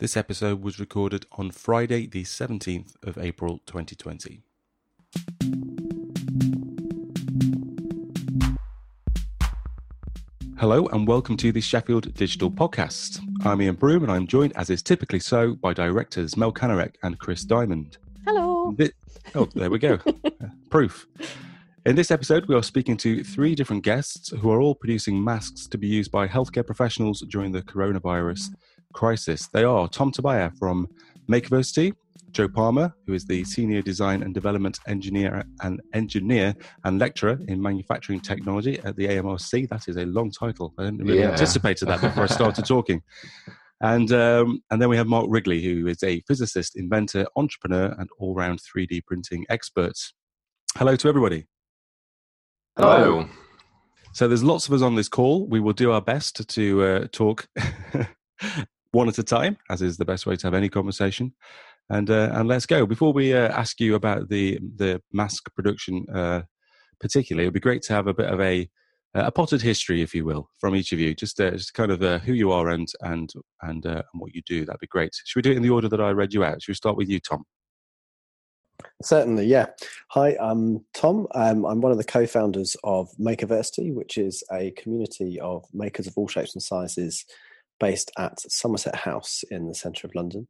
This episode was recorded on Friday, the 17th of April 2020. Hello and welcome to the Sheffield Digital Podcast. I'm Ian Broom and I'm joined, as is typically so, by directors Mel Kanarek and Chris Diamond. Hello. Oh, there we go. Proof. In this episode, we are speaking to three different guests who are all producing masks to be used by healthcare professionals during the coronavirus crisis. They are Tom Tabori from Makerversity, Joe Palmer, who is the Senior Design and Development Engineer and Engineer and Lecturer in Manufacturing Technology at the AMRC. That is a long title. I didn't really Yeah. anticipate that before I started talking. And um, and then we have Mark Wrigley, who is a physicist, inventor, entrepreneur, and all-round 3D printing expert. Hello to everybody. Hello. So there's lots of us on this call. We will do our best to uh, talk one at a time, as is the best way to have any conversation. And uh, and let's go. Before we uh, ask you about the the mask production, uh, particularly, it'd be great to have a bit of a a potted history, if you will, from each of you. Just uh, just kind of uh, who you are and and and, uh, and what you do. That'd be great. Should we do it in the order that I read you out? Should we start with you, Tom? Certainly, yeah. Hi, I'm Tom. Um, I'm one of the co-founders of Makerversity, which is a community of makers of all shapes and sizes based at Somerset House in the centre of London.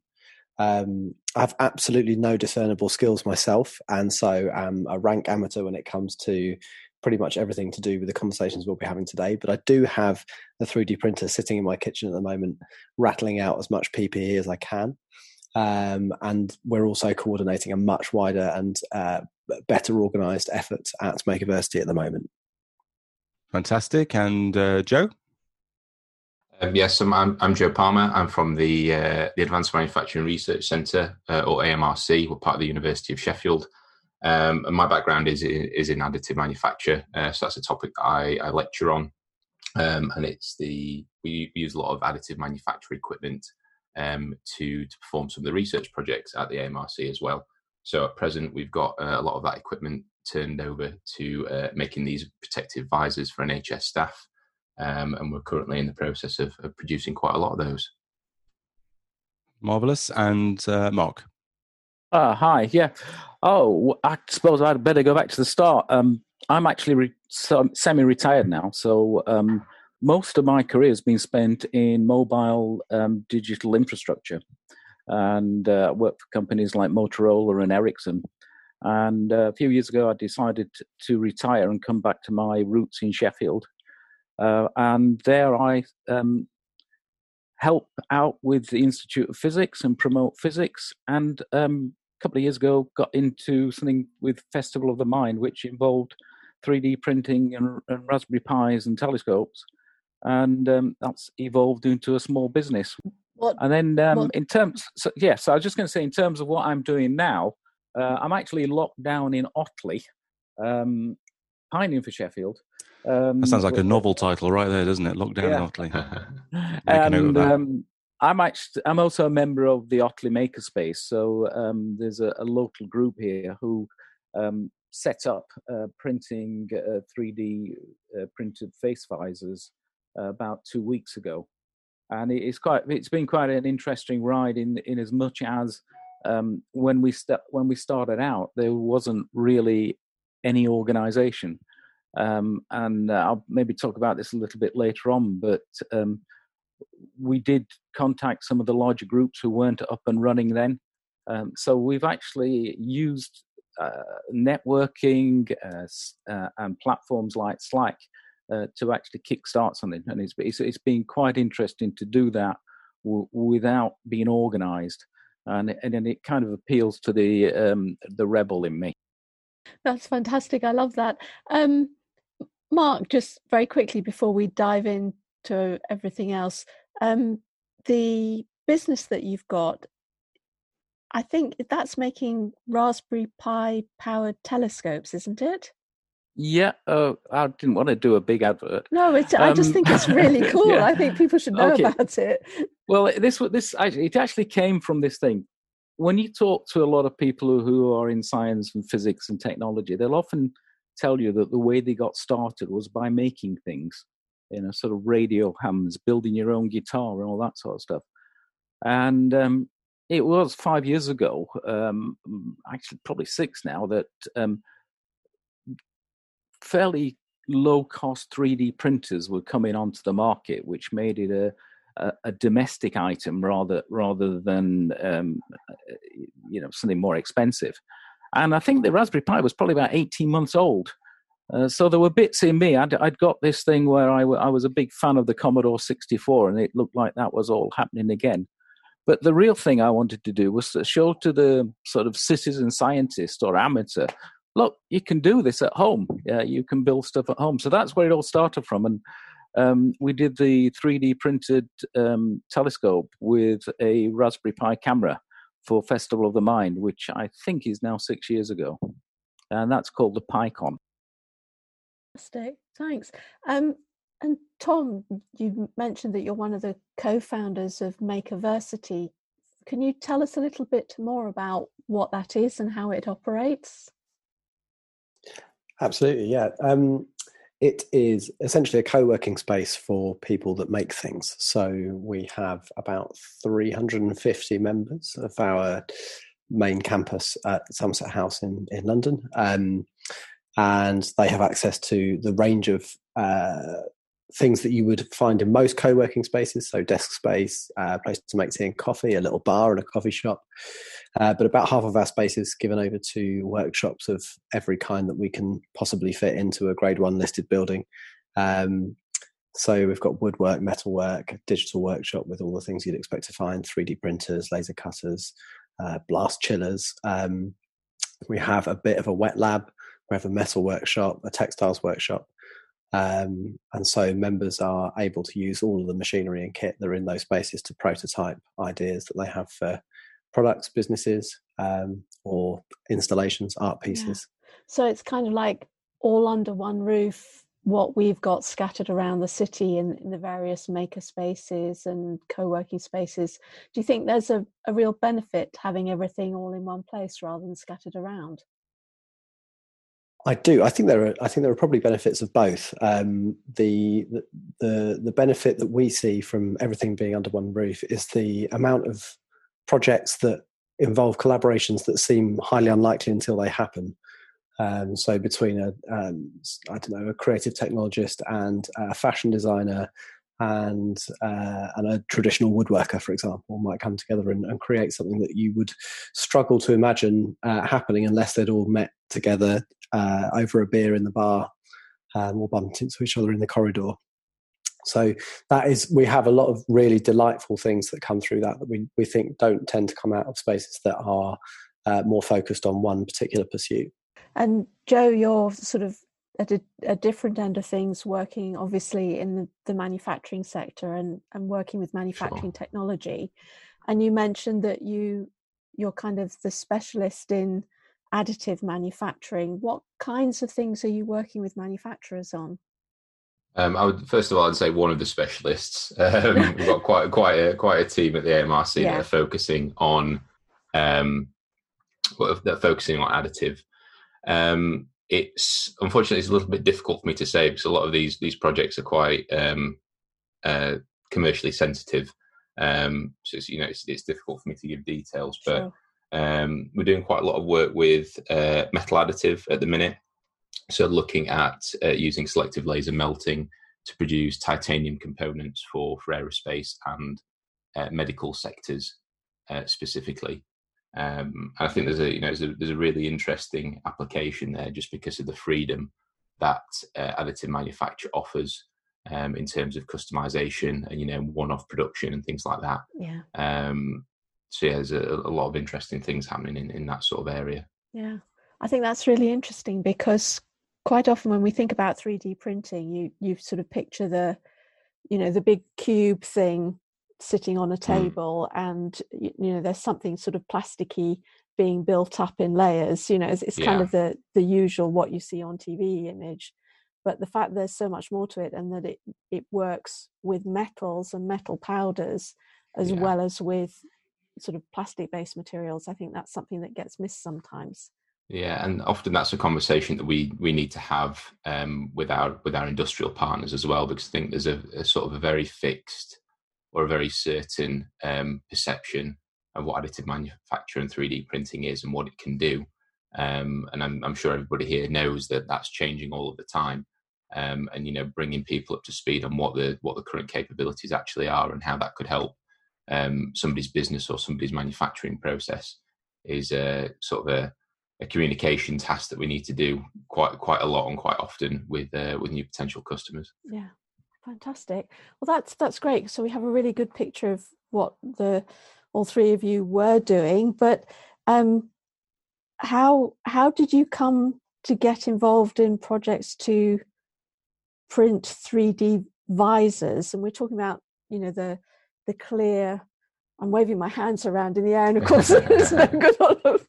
Um, I have absolutely no discernible skills myself, and so I'm a rank amateur when it comes to pretty much everything to do with the conversations we'll be having today. But I do have the 3D printer sitting in my kitchen at the moment, rattling out as much PPE as I can um, and we're also coordinating a much wider and uh, better organised effort at Makerversity at the moment. Fantastic. And uh, Joe. Um, yes, I'm, I'm, Joe Palmer. I'm from the uh, the Advanced Manufacturing Research Centre, uh, or AMRC. We're part of the University of Sheffield. Um, and my background is is in additive manufacture, uh, so that's a topic I, I lecture on. Um, and it's the we, we use a lot of additive manufacture equipment um, to to perform some of the research projects at the AMRC as well. So at present, we've got uh, a lot of that equipment turned over to uh, making these protective visors for NHS staff um, and we're currently in the process of, of producing quite a lot of those. Marvelous. And uh, Mark. Ah, hi. Yeah. Oh, I suppose I'd better go back to the start. Um, I'm actually re- so, semi-retired now, so um, most of my career has been spent in mobile um, digital infrastructure, and uh, worked for companies like Motorola and Ericsson. And uh, a few years ago, I decided to, to retire and come back to my roots in Sheffield. Uh, and there, I um, help out with the Institute of Physics and promote physics. And um, a couple of years ago, got into something with Festival of the Mind, which involved 3D printing and, and Raspberry Pis and telescopes. And um, that's evolved into a small business. What? And then, um, in terms, so, yes, yeah, so I was just going to say, in terms of what I'm doing now, uh, I'm actually locked down in Otley, um, pining for Sheffield. Um, That sounds like a novel title right there, doesn't it? Lockdown Yeah. Otley. and a note of that. um, I'm actually I'm also a member of the Otley Makerspace. So um, there's a, a local group here who um, set up uh, printing uh, 3D uh, printed face visors uh, about two weeks ago, and it- it's quite it's been quite an interesting ride in in as much as um, when we sta- when we started out there wasn't really any organization um, and uh, I'll maybe talk about this a little bit later on. But um, we did contact some of the larger groups who weren't up and running then. Um, so we've actually used uh, networking uh, uh, and platforms like Slack uh, to actually kickstart something, and it's, it's it's been quite interesting to do that w- without being organised, and and it kind of appeals to the um, the rebel in me. That's fantastic. I love that. Um, Mark, just very quickly before we dive into everything else, um, the business that you've got, I think that's making Raspberry Pi powered telescopes, isn't it? Yeah, uh, I didn't want to do a big advert. No, it's. I just Um, think it's really cool. yeah. I think people should know Okay. about it. Well, this this actually, it actually came from this thing. When you talk to a lot of people who are in science and physics and technology, they'll often tell you that the way they got started was by making things, you know, sort of radio hams, building your own guitar, and all that sort of stuff. And um, it was five years ago, um, actually probably six now, that um, fairly low cost 3D printers were coming onto the market, which made it a, a, a domestic item rather rather than um, you know something more expensive. And I think the Raspberry Pi was probably about 18 months old. Uh, so there were bits in me. I'd, I'd got this thing where I, w- I was a big fan of the Commodore 64, and it looked like that was all happening again. But the real thing I wanted to do was to show to the sort of citizen scientist or amateur look, you can do this at home. Yeah, you can build stuff at home. So that's where it all started from. And um, we did the 3D printed um, telescope with a Raspberry Pi camera for Festival of the Mind, which I think is now six years ago. And that's called the PiKon. Fantastic. Thanks. Um, and Tom, you mentioned that you're one of the co-founders of Makerversity. Can you tell us a little bit more about what that is and how it operates? Absolutely, yeah. Um, it is essentially a co-working space for people that make things. So we have about 350 members of our main campus at Somerset House in in London, um, and they have access to the range of uh, things that you would find in most co-working spaces. So desk space a uh, place to make tea and coffee a little bar and a coffee shop. Uh, but about half of our space is given over to workshops of every kind that we can possibly fit into a grade one listed building. Um, so we've got woodwork metalwork digital workshop with all the things you'd expect to find 3d printers laser cutters uh, blast chillers. Um, we have a bit of a wet lab. We have a metal workshop a textiles workshop um, and so members are able to use all of the machinery and kit that are in those spaces to prototype ideas that they have for products, businesses, um, or installations, art pieces. Yeah. So it's kind of like all under one roof, what we've got scattered around the city in, in the various maker spaces and co working spaces. Do you think there's a, a real benefit having everything all in one place rather than scattered around? I do. I think there are. I think there are probably benefits of both. Um, the, the the benefit that we see from everything being under one roof is the amount of projects that involve collaborations that seem highly unlikely until they happen. Um, so between a um, I don't know a creative technologist and a fashion designer and uh, and a traditional woodworker, for example, might come together and, and create something that you would struggle to imagine uh, happening unless they'd all met together uh, over a beer in the bar um, or bumped into each other in the corridor. So that is, we have a lot of really delightful things that come through that that we, we think don't tend to come out of spaces that are uh, more focused on one particular pursuit. And Joe, you're sort of at a, a different end of things, working obviously in the, the manufacturing sector and, and working with manufacturing sure. technology. And you mentioned that you you're kind of the specialist in additive manufacturing. What kinds of things are you working with manufacturers on? Um, I would first of all, I'd say one of the specialists. Um, we've got quite quite a quite a team at the AMRC yeah. that are focusing on um, they're focusing on additive. Um, it's unfortunately it's a little bit difficult for me to say because a lot of these these projects are quite um, uh, commercially sensitive. Um, so it's, you know it's, it's difficult for me to give details, but sure. Um, we're doing quite a lot of work with uh, metal additive at the minute. So, looking at uh, using selective laser melting to produce titanium components for, for aerospace and uh, medical sectors uh, specifically. Um, and I think there's a you know there's a, there's a, really interesting application there just because of the freedom that uh, additive manufacture offers um, in terms of customization and you know one-off production and things like that. Yeah. Um, so yeah, there's a, a lot of interesting things happening in, in that sort of area. Yeah, I think that's really interesting because quite often when we think about 3D printing, you you sort of picture the, you know, the big cube thing sitting on a hmm. table, mm. and you, you, know, there's something sort of plasticky being built up in layers. You know, it's, it's yeah. kind of the the usual what you see on TV image. But the fact there's so much more to it, and that it it works with metals and metal powders as yeah. well as with sort of plastic based materials i think that's something that gets missed sometimes yeah and often that's a conversation that we we need to have um, with our with our industrial partners as well because i think there's a, a sort of a very fixed or a very certain um, perception of what additive manufacture and 3D printing is and what it can do. Um, and I'm, I'm, sure everybody here knows that that's changing all of the time. Um, and you know, bringing people up to speed on what the what the current capabilities actually are and how that could help um, somebody's business or somebody's manufacturing process is a sort of a, a, communication task that we need to do quite quite a lot and quite often with uh, with new potential customers. Yeah, fantastic. Well, that's that's great. So we have a really good picture of what the all three of you were doing, but um, how how did you come to get involved in projects to print 3D visors? And we're talking about you know the the clear I'm waving my hands around in the air, and of course, it's no good on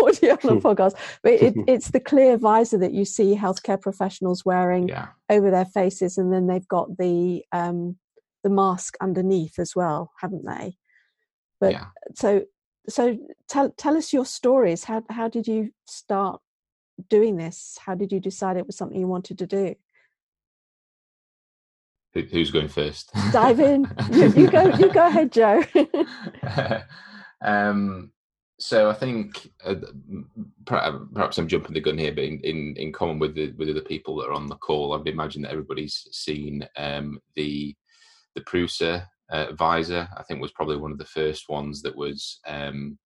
audio on podcast. But it, it's the clear visor that you see healthcare professionals wearing yeah. over their faces, and then they've got the um, the mask underneath as well, haven't they? But yeah. so so tell tell us your stories. How how did you start doing this? How did you decide it was something you wanted to do? Who's going first? Dive in. you, you, go. You go ahead, Joe. um, so I think uh, perhaps I'm jumping the gun here, but in, in, in common with the with the people that are on the call, I'd imagine that everybody's seen um, the the Prusa uh, visor. I think was probably one of the first ones that was um,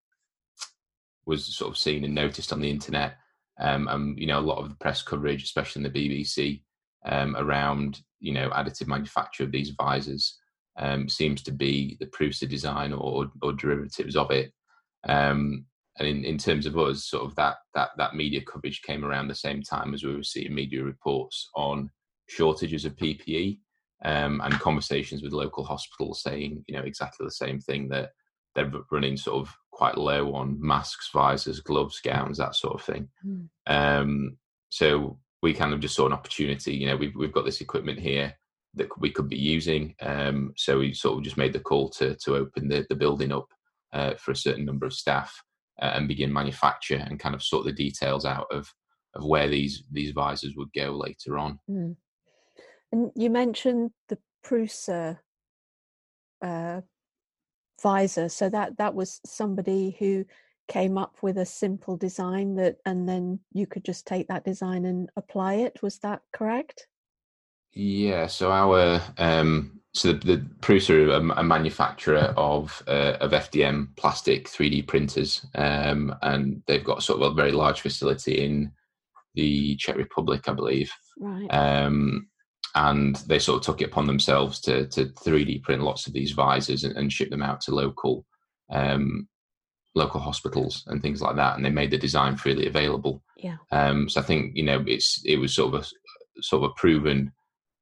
was sort of seen and noticed on the internet. Um, and you know, a lot of the press coverage, especially in the BBC, um, around you know additive manufacture of these visors um, seems to be the Prusa design or, or derivatives of it. Um, and in, in terms of us, sort of that that that media coverage came around the same time as we were seeing media reports on shortages of PPE um, and conversations with local hospitals saying you know exactly the same thing that they're running sort of quite low on masks, visors, gloves, gowns, that sort of thing. Mm. Um, so we kind of just saw an opportunity. You know, we've we've got this equipment here that we could be using. Um, so we sort of just made the call to to open the the building up uh, for a certain number of staff uh, and begin manufacture and kind of sort the details out of of where these these visors would go later on. Mm. And you mentioned the Prusa uh, visor, so that that was somebody who came up with a simple design that and then you could just take that design and apply it was that correct yeah so our um so the, the Prusa are a manufacturer of uh, of FDM plastic 3D printers, um, and they've got sort of a very large facility in the Czech Republic, I believe. Right. Um, and they sort of took it upon themselves to to 3D print lots of these visors and, and ship them out to local um, local hospitals and things like that, and they made the design freely available. Yeah. Um, so I think you know it's it was sort of a sort of a proven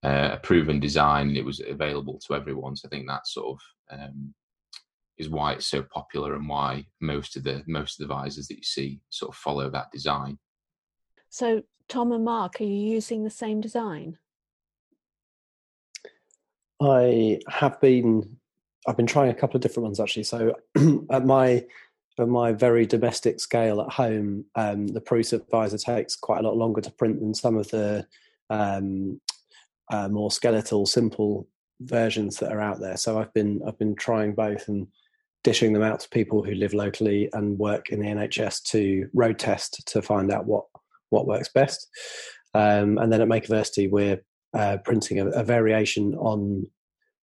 uh, a proven design. It was available to everyone. So I think that sort of um, is why it's so popular and why most of the most of the visors that you see sort of follow that design. So Tom and Mark, are you using the same design? I have been. I've been trying a couple of different ones actually. So at my for my very domestic scale at home, um, the Prusa visor takes quite a lot longer to print than some of the um, uh, more skeletal, simple versions that are out there. So I've been I've been trying both and dishing them out to people who live locally and work in the NHS to road test to find out what what works best. Um, and then at Makerversity, we're uh, printing a, a, variation on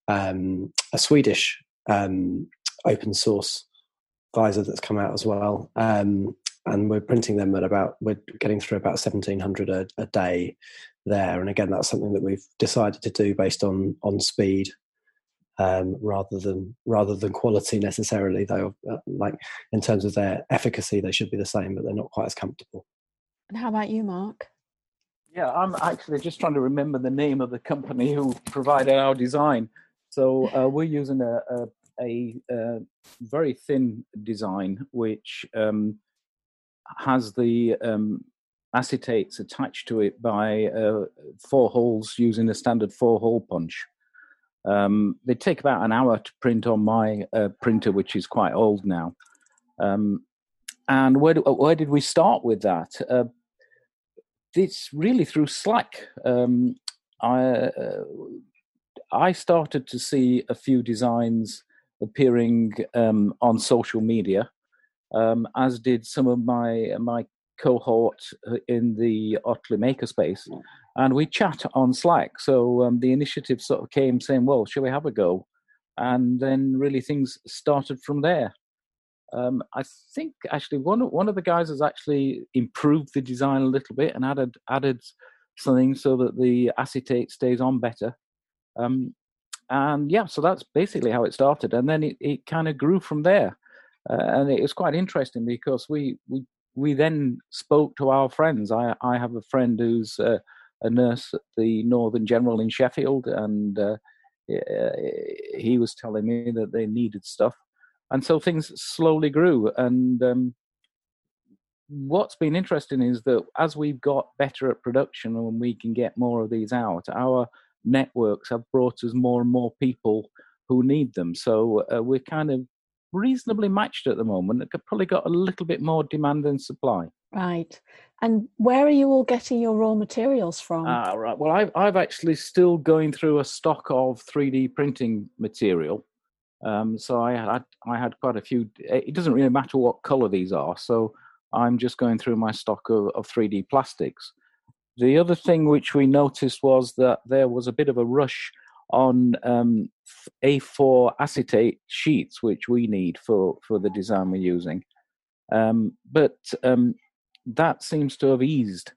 um, a Swedish um, open source visor that's come out as well. Um, and we're printing them at about we're getting through about 1700 a, a, day there. And again that's something that we've decided to do based on on speed um, rather than rather than quality necessarily though uh, like in terms of their efficacy they should be the same but they're not quite as comfortable. And how about you mark? Yeah i'm actually just trying to remember the name of the company who provided our design. So uh, we're using a, a a, uh, very thin design which um, has the um, acetates attached to it by uh, four holes using a standard four hole punch. Um, they take about an hour to print on my uh, printer, which is quite old now. Um, and where, do, where did we start with that? Uh, it's really through Slack. Um, I, uh, I started to see a few designs appearing um, on social media, um, as did some of my my cohort uh, in the Otley Makerspace, and we chat on Slack. So um, the initiative sort of came saying, "Well, shall we have a go?" And then really things started from there. Um, I think actually one of, one of the guys has actually improved the design a little bit and added added something so that the acetate stays on better. Um, and yeah, so that's basically how it started, and then it, it kind of grew from there. Uh, and it was quite interesting because we we we then spoke to our friends. I I have a friend who's uh, a nurse at the Northern General in Sheffield, and uh, he was telling me that they needed stuff, and so things slowly grew. And um, what's been interesting is that as we've got better at production and we can get more of these out, our networks have brought us more and more people who need them. So uh, we're kind of reasonably matched at the moment. It probably got a little bit more demand than supply. Right. And where are you all getting your raw materials from? Ah, right. Well, I've, I've actually still going through a stock of 3D printing material. Um, so I had I had quite a few. It doesn't really matter what color these are. So I'm just going through my stock of, of 3D plastics. The other thing which we noticed was that there was a bit of a rush on um, A4 acetate sheets, which we need for, for the design we're using. Um, but um, that seems to have eased.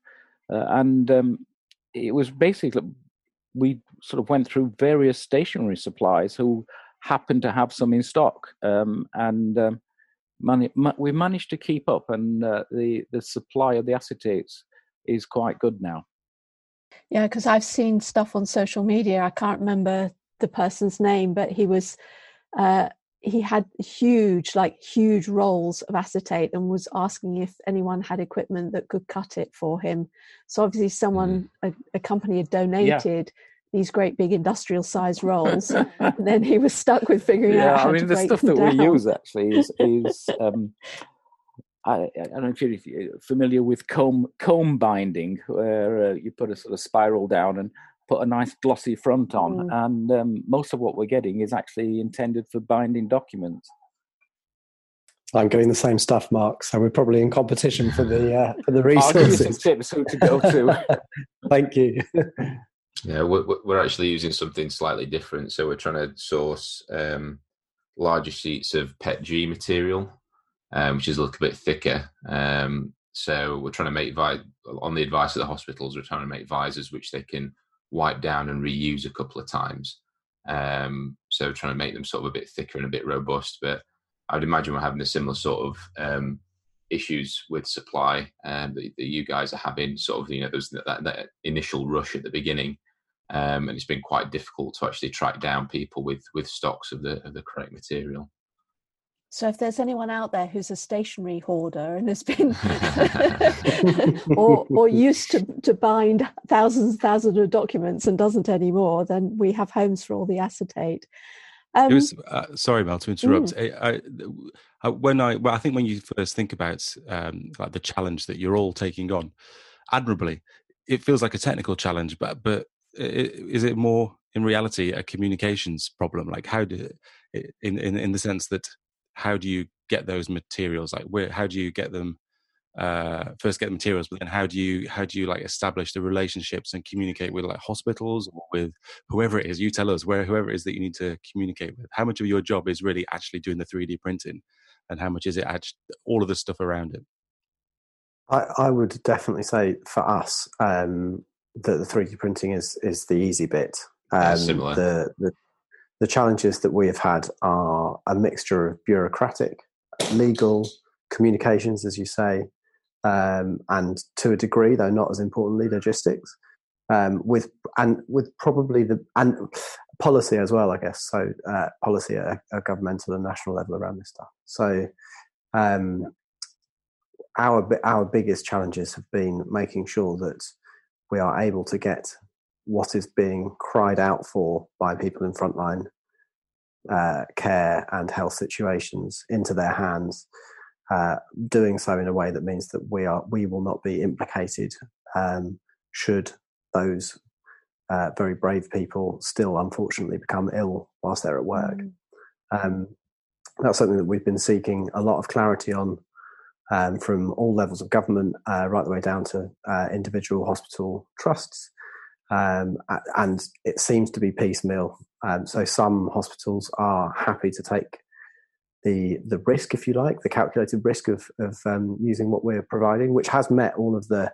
Uh, and um, it was basically, we sort of went through various stationery suppliers who happened to have some in stock. Um, and um, we managed to keep up, and uh, the, the supply of the acetates is quite good now. Yeah, because I've seen stuff on social media. I can't remember the person's name, but he was uh, he had huge, like huge rolls of acetate, and was asking if anyone had equipment that could cut it for him. So obviously, someone mm. a, a, company had donated. Yeah. These great big industrial size rolls, and then he was stuck with figuring yeah, out. I mean, the stuff that down. we use actually is, is um, I, I, don't know if you're familiar with comb comb binding, where uh, you put a sort of spiral down and put a nice glossy front on, mm. and um, most of what we're getting is actually intended for binding documents. I'm getting the same stuff, Mark. So we're probably in competition for the uh, for the resources. I'll tips who to go to. Thank you. yeah, we're, we're actually using something slightly different. So we're trying to source um, larger sheets of PETG material um, which is a little bit thicker. Um, so we're trying to make on the advice of the hospitals, we're trying to make visors which they can wipe down and reuse a couple of times. Um, so trying to make them sort of a bit thicker and a bit robust. But I'd imagine we're having a similar sort of um, issues with supply um, that, that, you guys are having. Sort of, you know, there's that, that initial rush at the beginning, um, and it's been quite difficult to actually track down people with with stocks of the of the correct material. So if there's anyone out there who's a stationary hoarder and has been or or used to, to bind thousands and thousands of documents and doesn't anymore, then we have homes for all the acetate. Um, was, uh, sorry, Mel, to interrupt. Mm. I, I, when I, well, I think when you first think about um, like the challenge that you're all taking on, admirably, it feels like a technical challenge, but but is it more in reality a communications problem? Like how do in in in the sense that how do you get those materials? Like, where, how do you get them? Uh, first get the materials, but then how do you how do you like establish the relationships and communicate with like hospitals or with whoever it is? You tell us where whoever it is that you need to communicate with. How much of your job is really actually doing the three D printing, and how much is it actually all of the stuff around it? I, I would definitely say for us um, that the 3D printing is is the easy bit. Um, similar. The, the the challenges that we have had are a mixture of bureaucratic, legal, communications, as you say, um, and to a degree, though not as importantly, logistics. Um, with and with probably the and policy as well, I guess. So uh, policy at a, governmental and national level around this stuff. So um, our our biggest challenges have been making sure that we are able to get what is being cried out for by people in frontline uh, care and health situations into their hands, uh, doing so in a way that means that we are we will not be implicated um, should those uh, very brave people still unfortunately become ill whilst they're at work. Mm. Um, that's something that we've been seeking a lot of clarity on um, from all levels of government, uh, right the way down to uh, individual hospital trusts. Um, and it seems to be piecemeal. Um, so some hospitals are happy to take the the risk, if you like, the calculated risk of of um, using what we're providing, which has met all of the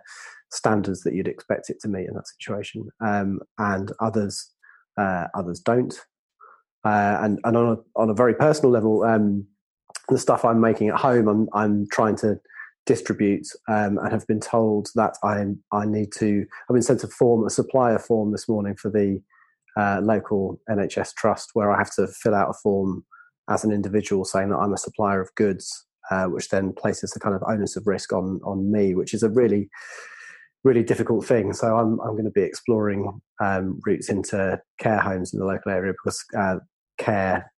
standards that you'd expect it to meet in that situation, um, and others uh, others don't. Uh, and and on a on a very personal level, um, the stuff I'm making at home, I'm I'm trying to distribute um, and have been told that I I need to. I've been sent a form, a supplier form this morning for the uh, local NHS trust, where I have to fill out a form as an individual saying that I'm a supplier of goods, uh, which then places the kind of onus of risk on on me, which is a really really difficult thing. So I'm I'm going to be exploring um, routes into care homes in the local area because uh, care,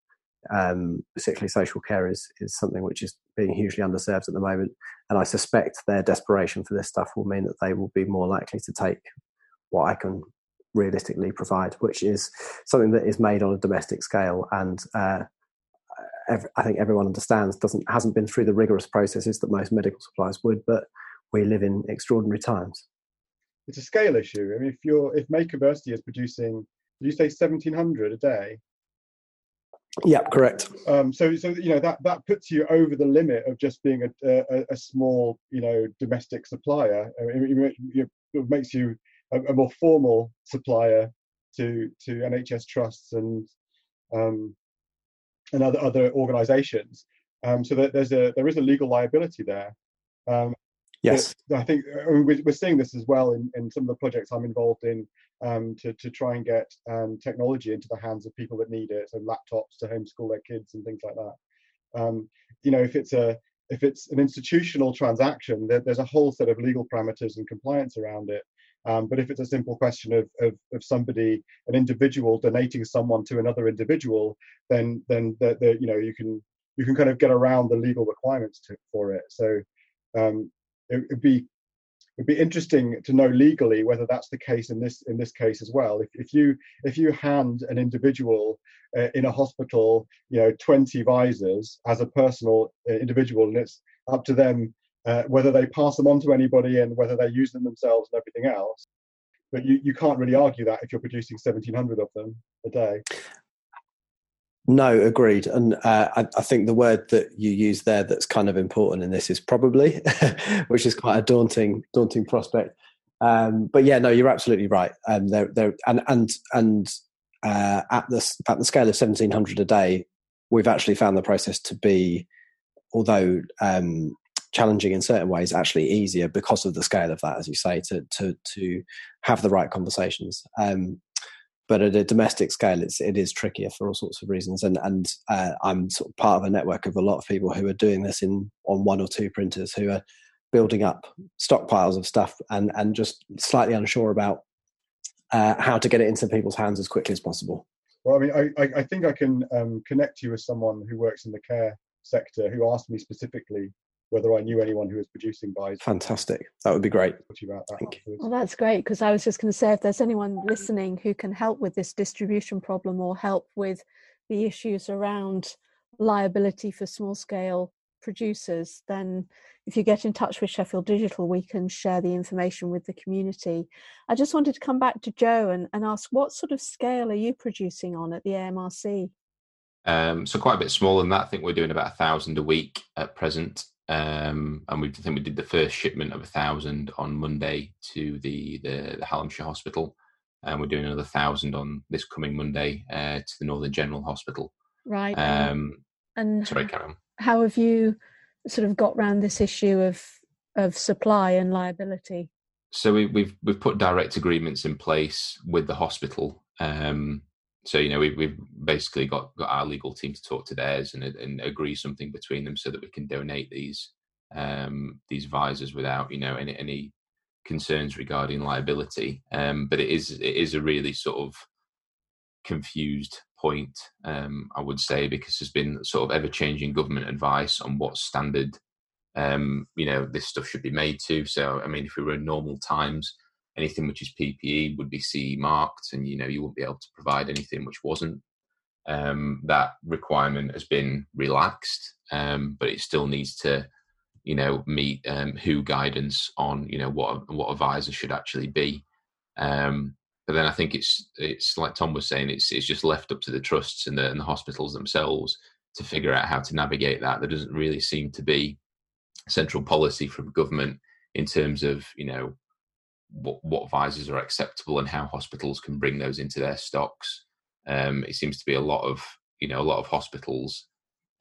um, particularly social care, is is something which is being hugely underserved at the moment. And I suspect their desperation for this stuff will mean that they will be more likely to take what I can realistically provide, which is something that is made on a domestic scale and uh, every, I think everyone understands doesn't hasn't been through the rigorous processes that most medical supplies would, but we live in extraordinary times. It's a scale issue. I mean, if you're if Makerversity is producing, you say seventeen hundred a day? Yeah, correct. Um, so, so you know that that puts you over the limit of just being a, a, a small, you know, domestic supplier. It, it makes you a, a, more formal supplier to to NHS trusts and um, and other other organisations. Um, so that there's a there is a legal liability there. Um, yes, I think we're, we're seeing this as well in, in some of the projects I'm involved in um, to to try and get um, technology into the hands of people that need it, so laptops to homeschool their kids and things like that. Um, you know, if it's a if it's an institutional transaction, there, there's a whole set of legal parameters and compliance around it. Um, but if it's a simple question of, of, of, somebody, an individual donating someone to another individual, then then the, the, you know you can you can kind of get around the legal requirements to, for it. So um, it would be it'd be interesting to know legally whether that's the case in this in this case as well. If, if you if you hand an individual uh, in a hospital, you know, 20 visors as a personal uh, individual, and it's up to them uh, whether they pass them on to anybody and whether they use them themselves and everything else. But you, you can't really argue that if you're producing 1,700 of them a day. No, agreed. And uh, I, I, think the word that you use there that's kind of important in this is probably, which is quite a daunting, daunting prospect. Um, but yeah, no, you're absolutely right. Um, they're, they're, and and and uh, at the at the scale of 1,700 a day, we've actually found the process to be, although um, challenging in certain ways, actually easier because of the scale of that, as you say, to to to have the right conversations. Um, but at a domestic scale, it's it is trickier for all sorts of reasons. And and uh, I'm sort of part of a network of a lot of people who are doing this in on one or two printers who are building up stockpiles of stuff and and just slightly unsure about uh, how to get it into people's hands as quickly as possible. Well, I mean, I, I think I can um, connect you with someone who works in the care sector who asked me specifically whether I knew anyone who was producing buys. Fantastic. That would be great. That well, that's great because I was just going to say if there's anyone listening who can help with this distribution problem or help with the issues around liability for small scale producers, then if you get in touch with Sheffield Digital, we can share the information with the community. I just wanted to come back to Joe and, and ask what sort of scale are you producing on at the AMRC? Um, so quite a bit smaller than that. I think we're doing about a thousand a week at present. Um, and we I think we did the first shipment of a thousand on Monday to the the, the Hallamshire Hospital, and we're doing another thousand on this coming Monday uh, to the Northern General Hospital. Right. Um, and sorry, Karen. How have you sort of got around this issue of of supply and liability? So we, we've we've put direct agreements in place with the hospital. Um, so you know we, we've basically got, got our legal team to talk to theirs and, and agree something between them so that we can donate these um, these visors without you know any any concerns regarding liability. Um, but it is it is a really sort of confused point, um, I would say, because there's been sort of ever changing government advice on what standard um, you know this stuff should be made to. So I mean, if we were in normal times, anything which is PPE would be CE marked, and you know you wouldn't be able to provide anything which wasn't. Um, that requirement has been relaxed, um, but it still needs to, you know, meet um, WHO guidance on you know what what a visor should actually be. Um, but then I think it's it's like Tom was saying, it's it's just left up to the trusts and the, and the hospitals themselves to figure out how to navigate that. There doesn't really seem to be central policy from government in terms of you know what, what visors are acceptable and how hospitals can bring those into their stocks. Um, it seems to be a lot of you know a lot of hospitals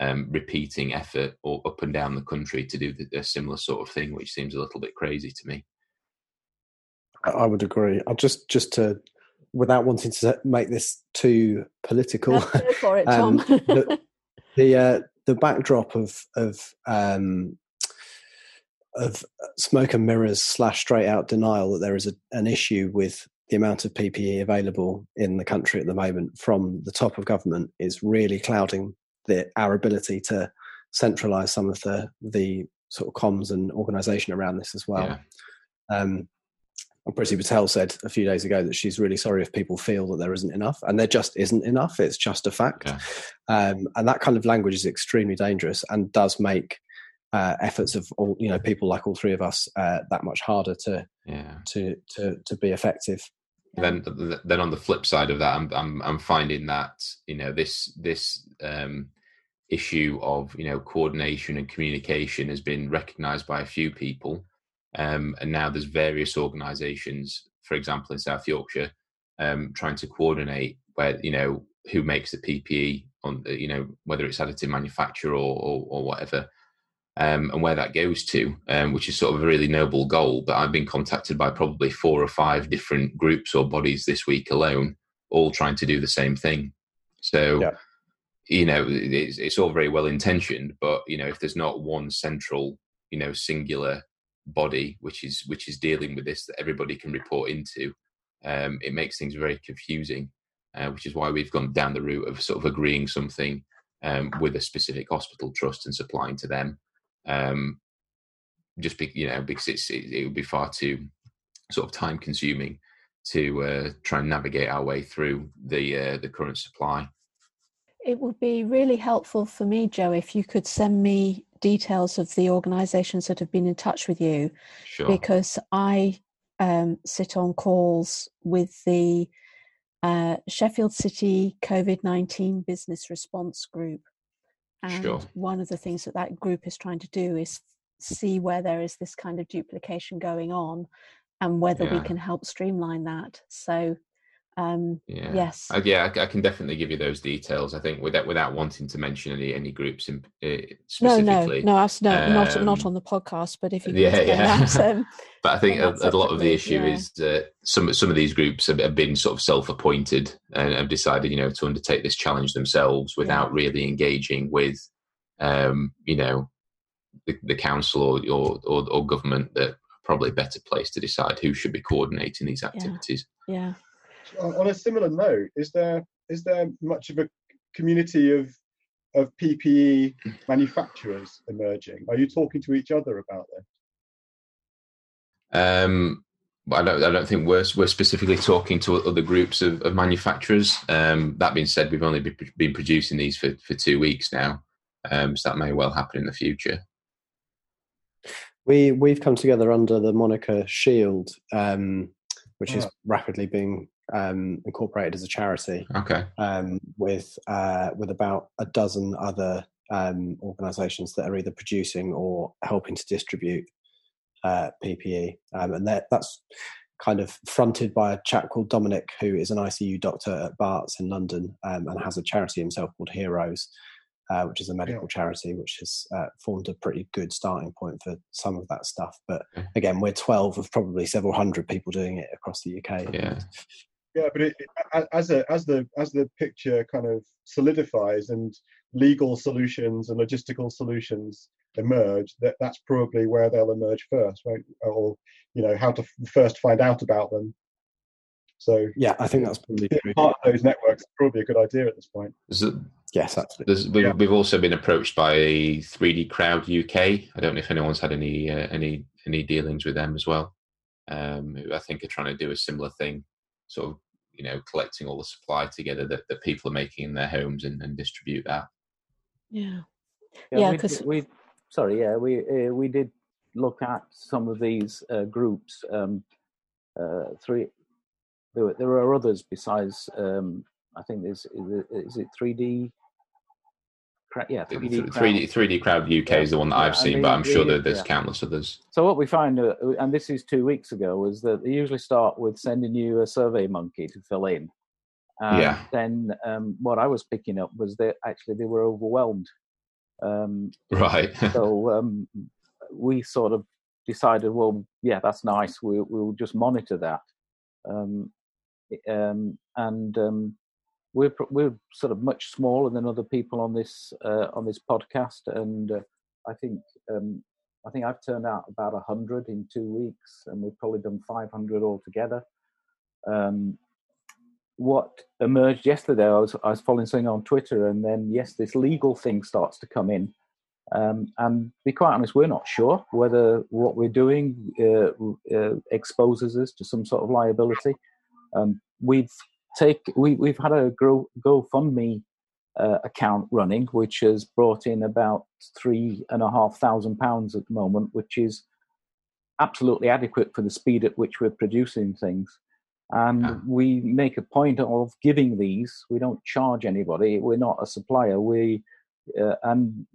um, repeating effort or up and down the country to do the, a similar sort of thing, which seems a little bit crazy to me. I would agree. I just just to without wanting to make this too political. for it, Tom. um, the the, uh, the backdrop of of um, of smoke and mirrors slash straight out denial that there is a, an issue with the amount of PPE available in the country at the moment from the top of government is really clouding the, our ability to centralize some of the the sort of comms and organization around this as well. Yeah. Um, Priti Patel said a few days ago that she's really sorry if people feel that there isn't enough, and there just isn't enough. It's just a fact, yeah. um, and that kind of language is extremely dangerous and does make uh, efforts of all you know people like all three of us uh, that much harder to yeah. to to to be effective. Then then on the flip side of that, I'm I'm, I'm finding that you know this this um, issue of you know coordination and communication has been recognised by a few people, um, and now there's various organisations, for example in South Yorkshire, um, trying to coordinate where you know who makes the PPE on you know whether it's additive manufacture or, or, or whatever um, and where that goes to, um, which is sort of a really noble goal. But I've been contacted by probably four or five different groups or bodies this week alone, all trying to do the same thing. So, yeah. you know, it's, it's all very well intentioned, but you know, if there's not one central, you know, singular body which is which is dealing with this that everybody can report into, um, it makes things very confusing. Uh, which is why we've gone down the route of sort of agreeing something um, with a specific hospital trust and supplying to them um, just be, you know because it's it, it, would be far too sort of time consuming to uh, try and navigate our way through the uh, the current supply. It would be really helpful for me, Joe, if you could send me details of the organisations that have been in touch with you, sure. because I um, sit on calls with the uh, Sheffield City COVID nineteen Business Response Group, and sure. one of the things that that group is trying to do is see where there is this kind of duplication going on and whether yeah. we can help streamline that. So, um, yeah. yes, uh, yeah, I, I, can definitely give you those details. I think without without wanting to mention any any groups in, uh, specifically. No, no, no, no um, not not on the podcast. But if you yeah, yeah. That, um, but I think a, a, lot of the issue yeah. is that some some of these groups have, have been sort of self appointed and have decided, you know, to undertake this challenge themselves without yeah. really engaging with, um, you know, the, the council or, or, or or government that probably better place to decide who should be coordinating these activities. yeah. Yeah on a similar note, is there is there much of a community of of PPE manufacturers emerging? Are you talking to each other about this? Um, I don't. I don't think we're we're specifically talking to other groups of, of manufacturers. Um, that being said, we've only been producing these for, for two weeks now, um, so that may well happen in the future. We we've come together under the moniker Shield, um, which is rapidly being um, incorporated as a charity. Okay. Um, with uh, with about a dozen other um, organisations that are either producing or helping to distribute uh, PPE, um, and that, that's kind of fronted by a chap called Dominic, who is an ICU doctor at Barts in London um, and has a charity himself called Heroes. Uh, which is a medical yeah. charity, which has uh, formed a pretty good starting point for some of that stuff. But again, we're 12 of probably several hundred people doing it across the UK. Yeah. Yeah, but it, as a as the as the picture kind of solidifies and legal solutions and logistical solutions emerge, that that's probably where they'll emerge first, right? Or you know how to first find out about them. So yeah, I think that's probably true. part of those networks is probably a good idea at this point. It, yes, absolutely. We've, yeah. we've, also been approached by 3D Crowd UK. I don't know if anyone's had any uh, any any dealings with them as well. um, who I think are trying to do a similar thing, sort of you know collecting all the supply together that, that people are making in their homes and, and distribute that. Yeah, yeah, because we, we, sorry, yeah, we uh, we did look at some of these uh, groups. Um, uh, three, there, there are others besides. Um, I think there's is it 3D yeah, 3D, 3D, 3D Crowd UK yeah. is the one that yeah, I've seen, but I'm sure that there's countless others. So what we find, uh, and this is two weeks ago, was that they usually start with sending you a SurveyMonkey to fill in. And yeah. Then um, what I was picking up was that actually they were overwhelmed. Um, right. so um, we sort of decided, well, yeah, that's nice. We, we'll just monitor that. Um, um, and um, we're we're sort of much smaller than other people on this uh, on this podcast, and uh, I think um, I think I've turned out about hundred in two weeks, and we've probably done five hundred altogether. Um, what emerged yesterday, I was I was following something on Twitter, and then yes, this legal thing starts to come in. Um, and be quite honest, we're not sure whether what we're doing uh, uh exposes us to some sort of liability. Um, we've take we we've had a Go GoFundMe uh, account running, which has brought in about three and a half thousand pounds at the moment, which is absolutely adequate for the speed at which we're producing things. And yeah. we make a point of giving these. We don't charge anybody. We're not a supplier. We uh, and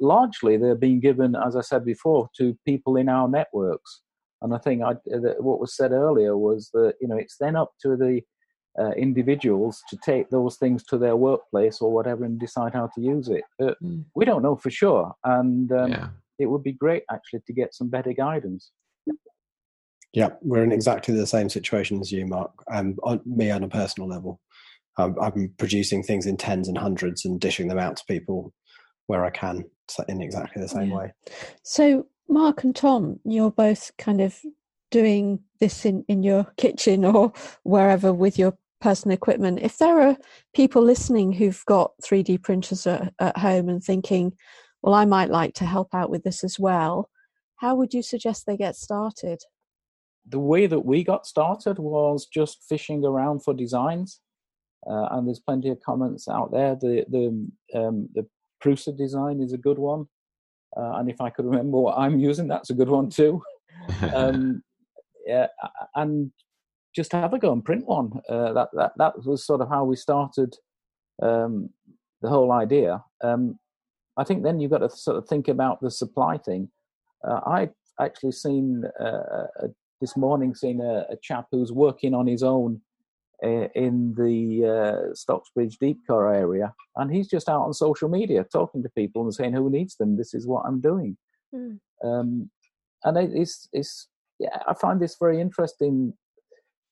largely they're being given, as I said before, to people in our networks. And I think I, what was said earlier was that you know it's then up to the uh, individuals to take those things to their workplace or whatever and decide how to use it. But mm. we don't know for sure, and um, yeah. it would be great actually to get some better guidance. Yeah, we're in exactly the same situation as you, Mark. Um, me on a personal level, um, I'm producing things in tens and hundreds and dishing them out to people where I can in exactly the same yeah. way. So, Mark and Tom, you're both kind of doing this in, in your kitchen or wherever with your personal equipment. If there are people listening who've got 3D printers at, at home and thinking, well, I might like to help out with this as well, how would you suggest they get started? The way that we got started was just fishing around for designs. Uh, and there's plenty of comments out there. The the um, the Prusa design is a good one, uh, and if I could remember what I'm using, that's a good one too. um, yeah, and just have a go and print one. Uh, that that that was sort of how we started um, the whole idea. Um, I think then you've got to sort of think about the supply thing. Uh, I actually seen uh, this morning seen a, a, chap who's working on his own uh, in the uh, Stocksbridge Deepcar area, and he's just out on social media talking to people and saying who needs them. This is what I'm doing, mm. um, and it's it's yeah, I find this very interesting.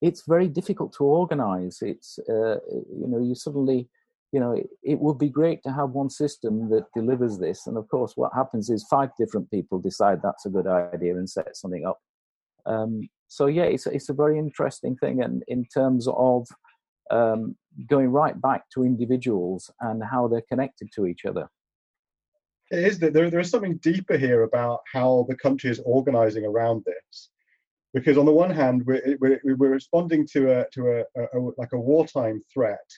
It's very difficult to organize. It's uh, you know you suddenly you know it, it, would be great to have one system that delivers this, and of course what happens is five different people decide that's a good idea and set something up. Um, so yeah, it's it's a very interesting thing, and in terms of um, going right back to individuals and how they're connected to each other it is that there, there is something deeper here about how the country is organizing around this because on the one hand we're, we're, we're responding to a to a, a, a, like a wartime threat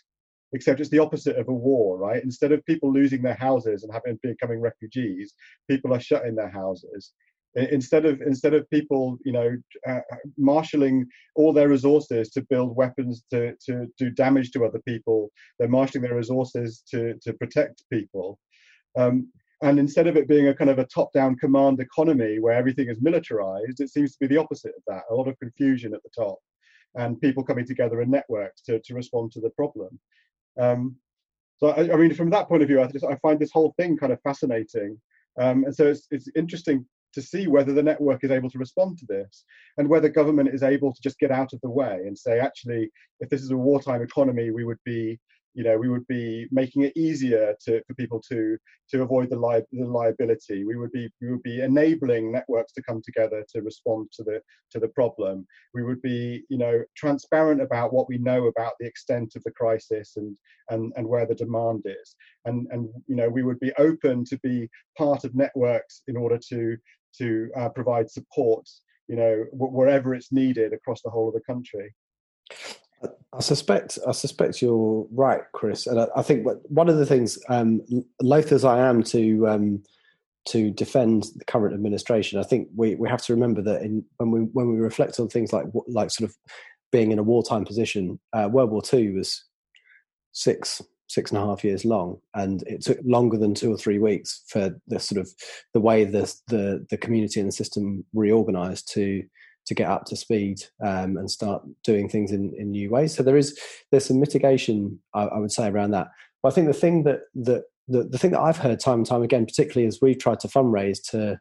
except it's the opposite of a war right? Instead of people losing their houses and having becoming refugees people are shut in their houses. Instead of instead of people you know uh, marshalling all their resources to build weapons to to do damage to other people they're marshalling their resources to to protect people. Um, and instead of it being a kind of a top down command economy where everything is militarized, it seems to be the opposite of that a lot of confusion at the top and people coming together in networks to, to respond to the problem. Um, so, I, I, mean, from that point of view, I, just, I find this whole thing kind of fascinating. Um, and so it's, it's interesting to see whether the network is able to respond to this and whether government is able to just get out of the way and say, actually, if this is a wartime economy, we would be you know we would be making it easier to, for people to to avoid the, li- the liability. We would be we would be enabling networks to come together to respond to the to the problem. We would be you know transparent about what we know about the extent of the crisis and and and where the demand is. And and you know we would be open to be part of networks in order to to uh, provide support you know, wherever it's needed across the whole of the country. I suspect I suspect you're right, Chris, and I, I think one of the things, um, loath as I am to um, to defend the current administration, I think we, we have to remember that in, when we when we reflect on things like like sort of being in a wartime position, uh, World War Two was six six and a half years long, and it took longer than two or three weeks for the sort of the way the the, the community and the system reorganized to to get up to speed um, and start doing things in, in new ways. So there is there's some mitigation, I, I would say, around that. But I think the thing that that the, the thing that I've heard time and time again, particularly as we've tried to fundraise to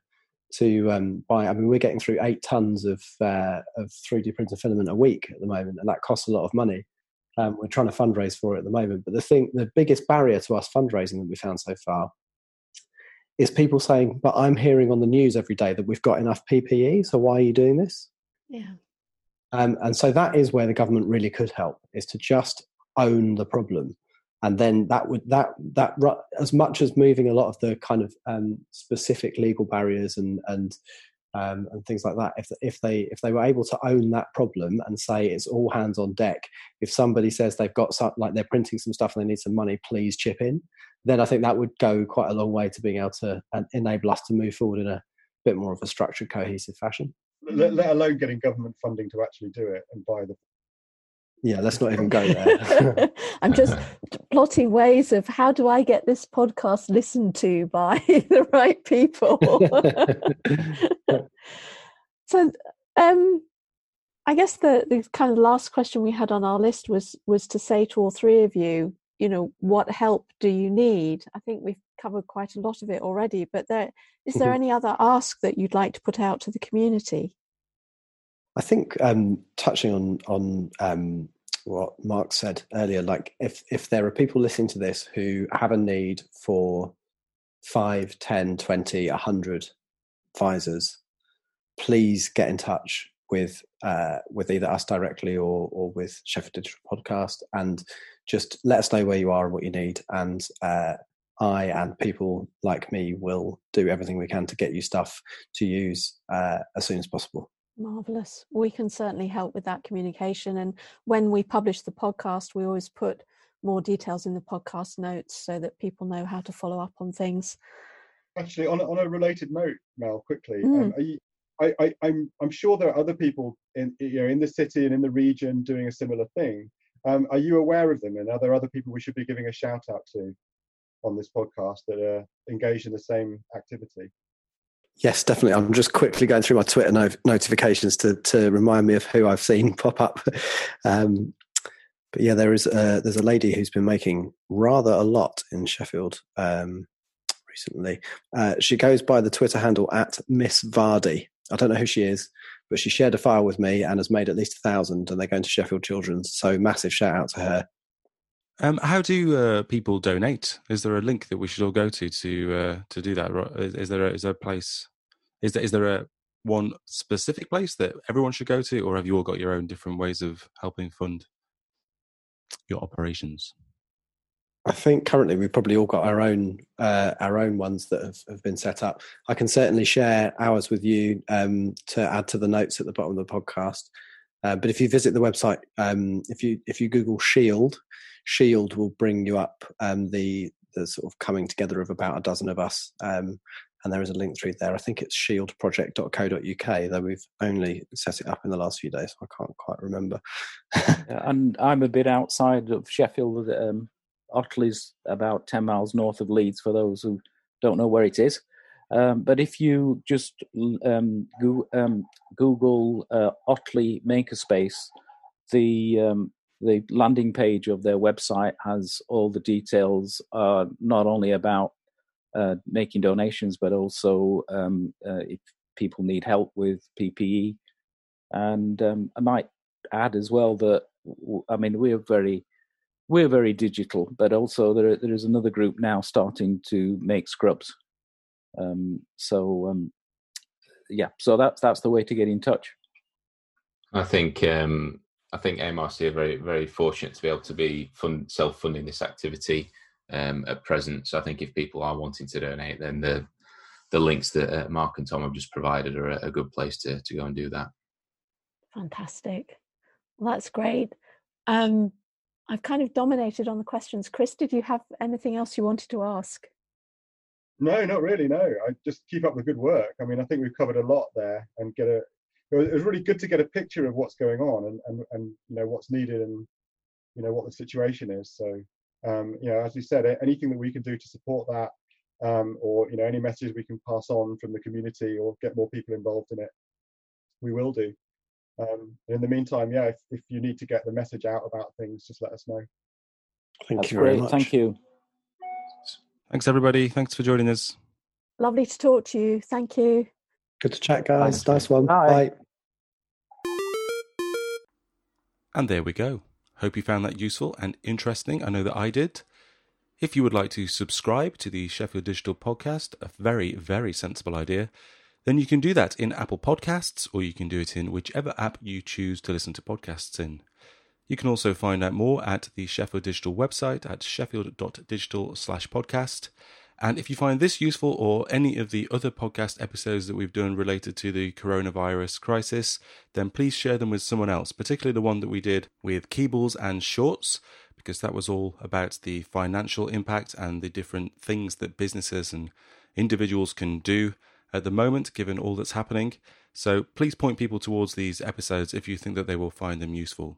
to um, buy. I mean, we're getting through eight tons of uh, of 3D printer filament a week at the moment, and that costs a lot of money. Um, we're trying to fundraise for it at the moment, but the thing, the biggest barrier to us fundraising that we found so far is people saying, "But I'm hearing on the news every day that we've got enough PPE, so why are you doing this?" Yeah. Um, and so that is where the government really could help is to just own the problem. And then that would that that as much as moving a lot of the kind of um, specific legal barriers and and um, and things like that. If if they if they were able to own that problem and say it's all hands on deck, if somebody says they've got some like they're printing some stuff and they need some money, please chip in. Then I think that would go quite a long way to being able to uh, enable us to move forward in a bit more of a structured, cohesive fashion let, let alone getting government funding to actually do it and buy the yeah let's not even go there. I'm just plotting ways of how do i get this podcast listened to by the right people. So um i guess the the kind of last question we had on our list was was to say to all three of you you know what help do you need? I think we've covered quite a lot of it already but there is there mm-hmm. any other ask that you'd like to put out to the community i think um, touching on on um, what mark said earlier like if if there are people listening to this who have a need for 5 10 20 100 visors please get in touch with uh, with either us directly or or with Sheffield Digital Podcast, and just let us know where you are and what you need, and uh, I and people like me will do everything we can to get you stuff to use uh, as soon as possible. Marvelous. We can certainly help with that communication, and when we publish the podcast, we always put more details in the podcast notes so that people know how to follow up on things. Actually, on on a related note, Mel, quickly, mm. um, you, I, I, I'm I'm sure there are other people in you know in the city and in the region doing a similar thing. Um, are you aware of them, and are there other people we should be giving a shout out to on this podcast that are engaged in the same activity? Yes, definitely. I'm just quickly going through my Twitter no- notifications to to remind me of who I've seen pop up. Um, but yeah, there is a, there's a lady who's been making rather a lot in Sheffield um, recently. Uh, she goes by the Twitter handle at Miss Vardy. I don't know who she is, but she shared a file with me and has made at least a thousand, and they're going to Sheffield Children's. So massive shout out to her. Um, how do uh, people donate? Is there a link that we should all go to to uh, to do that? Is, is there a, is there a place? Is there is there a one specific place that everyone should go to, or have you all got your own different ways of helping fund your operations? I think currently we've probably all got our own uh, our own ones that have, have been set up. I can certainly share ours with you um, to add to the notes at the bottom of the podcast. Uh, but if you visit the website, um, if you if you Google Shield, Shield will bring you up um, the the sort of coming together of about a dozen of us, um, and there is a link through there. I think it's shieldproject.co.uk, though we've only set it up in the last few days. So I can't quite remember. and I'm a bit outside of Sheffield. Um, Otley's about 10 miles north of Leeds for those who don't know where it is. Um, but if you just um, go, um, Google uh, Otley Makerspace, the um, the landing page of their website has all the details, uh, not only about uh, making donations, but also um, uh, if people need help with PPE. And um, I might add as well that I mean we're very we're very digital, but also there there is another group now starting to make scrubs. Um, so um, yeah, so that's that's the way to get in touch. I think um, I think AMRC are very very fortunate to be able to be fund, self funding this activity um, at present. So I think if people are wanting to donate, then the the links that uh, Mark and Tom have just provided are a, a good place to to go and do that. Fantastic. Well, that's great. Um, I've kind of dominated on the questions. Chris, did you have anything else you wanted to ask? No, not really. No, I just keep up the good work. I mean, I think we've covered a lot there, and get a. It was really good to get a picture of what's going on and and and you know what's needed and you know what the situation is. So um, you know, as you said, anything that we can do to support that, um, or you know, any messages we can pass on from the community or get more people involved in it, we will do. Um, in the meantime, yeah, if, if you need to get the message out about things, just let us know. Thank That's you very great. much. Thank you. Thanks, everybody. Thanks for joining us. Lovely to talk to you. Thank you. Good to chat, guys. Thanks, nice one. Bye. Bye. And there we go. Hope you found that useful and interesting. I know that I did. If you would like to subscribe to the Sheffield Digital Podcast, a very, very sensible idea, then you can do that in Apple Podcasts or you can do it in whichever app you choose to listen to podcasts in. You can also find out more at the Sheffield Digital website at sheffield.digital slash podcast. And if you find this useful or any of the other podcast episodes that we've done related to the coronavirus crisis, then please share them with someone else, particularly the one that we did with Keebles and Shorts, because that was all about the financial impact and the different things that businesses and individuals can do at the moment, given all that's happening. So please point people towards these episodes if you think that they will find them useful.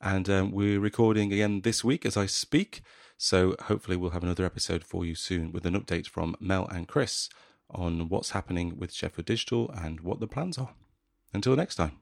And um, we're recording again this week as I speak. So hopefully, we'll have another episode for you soon with an update from Mel and Chris on what's happening with Sheffield Digital and what the plans are. Until next time.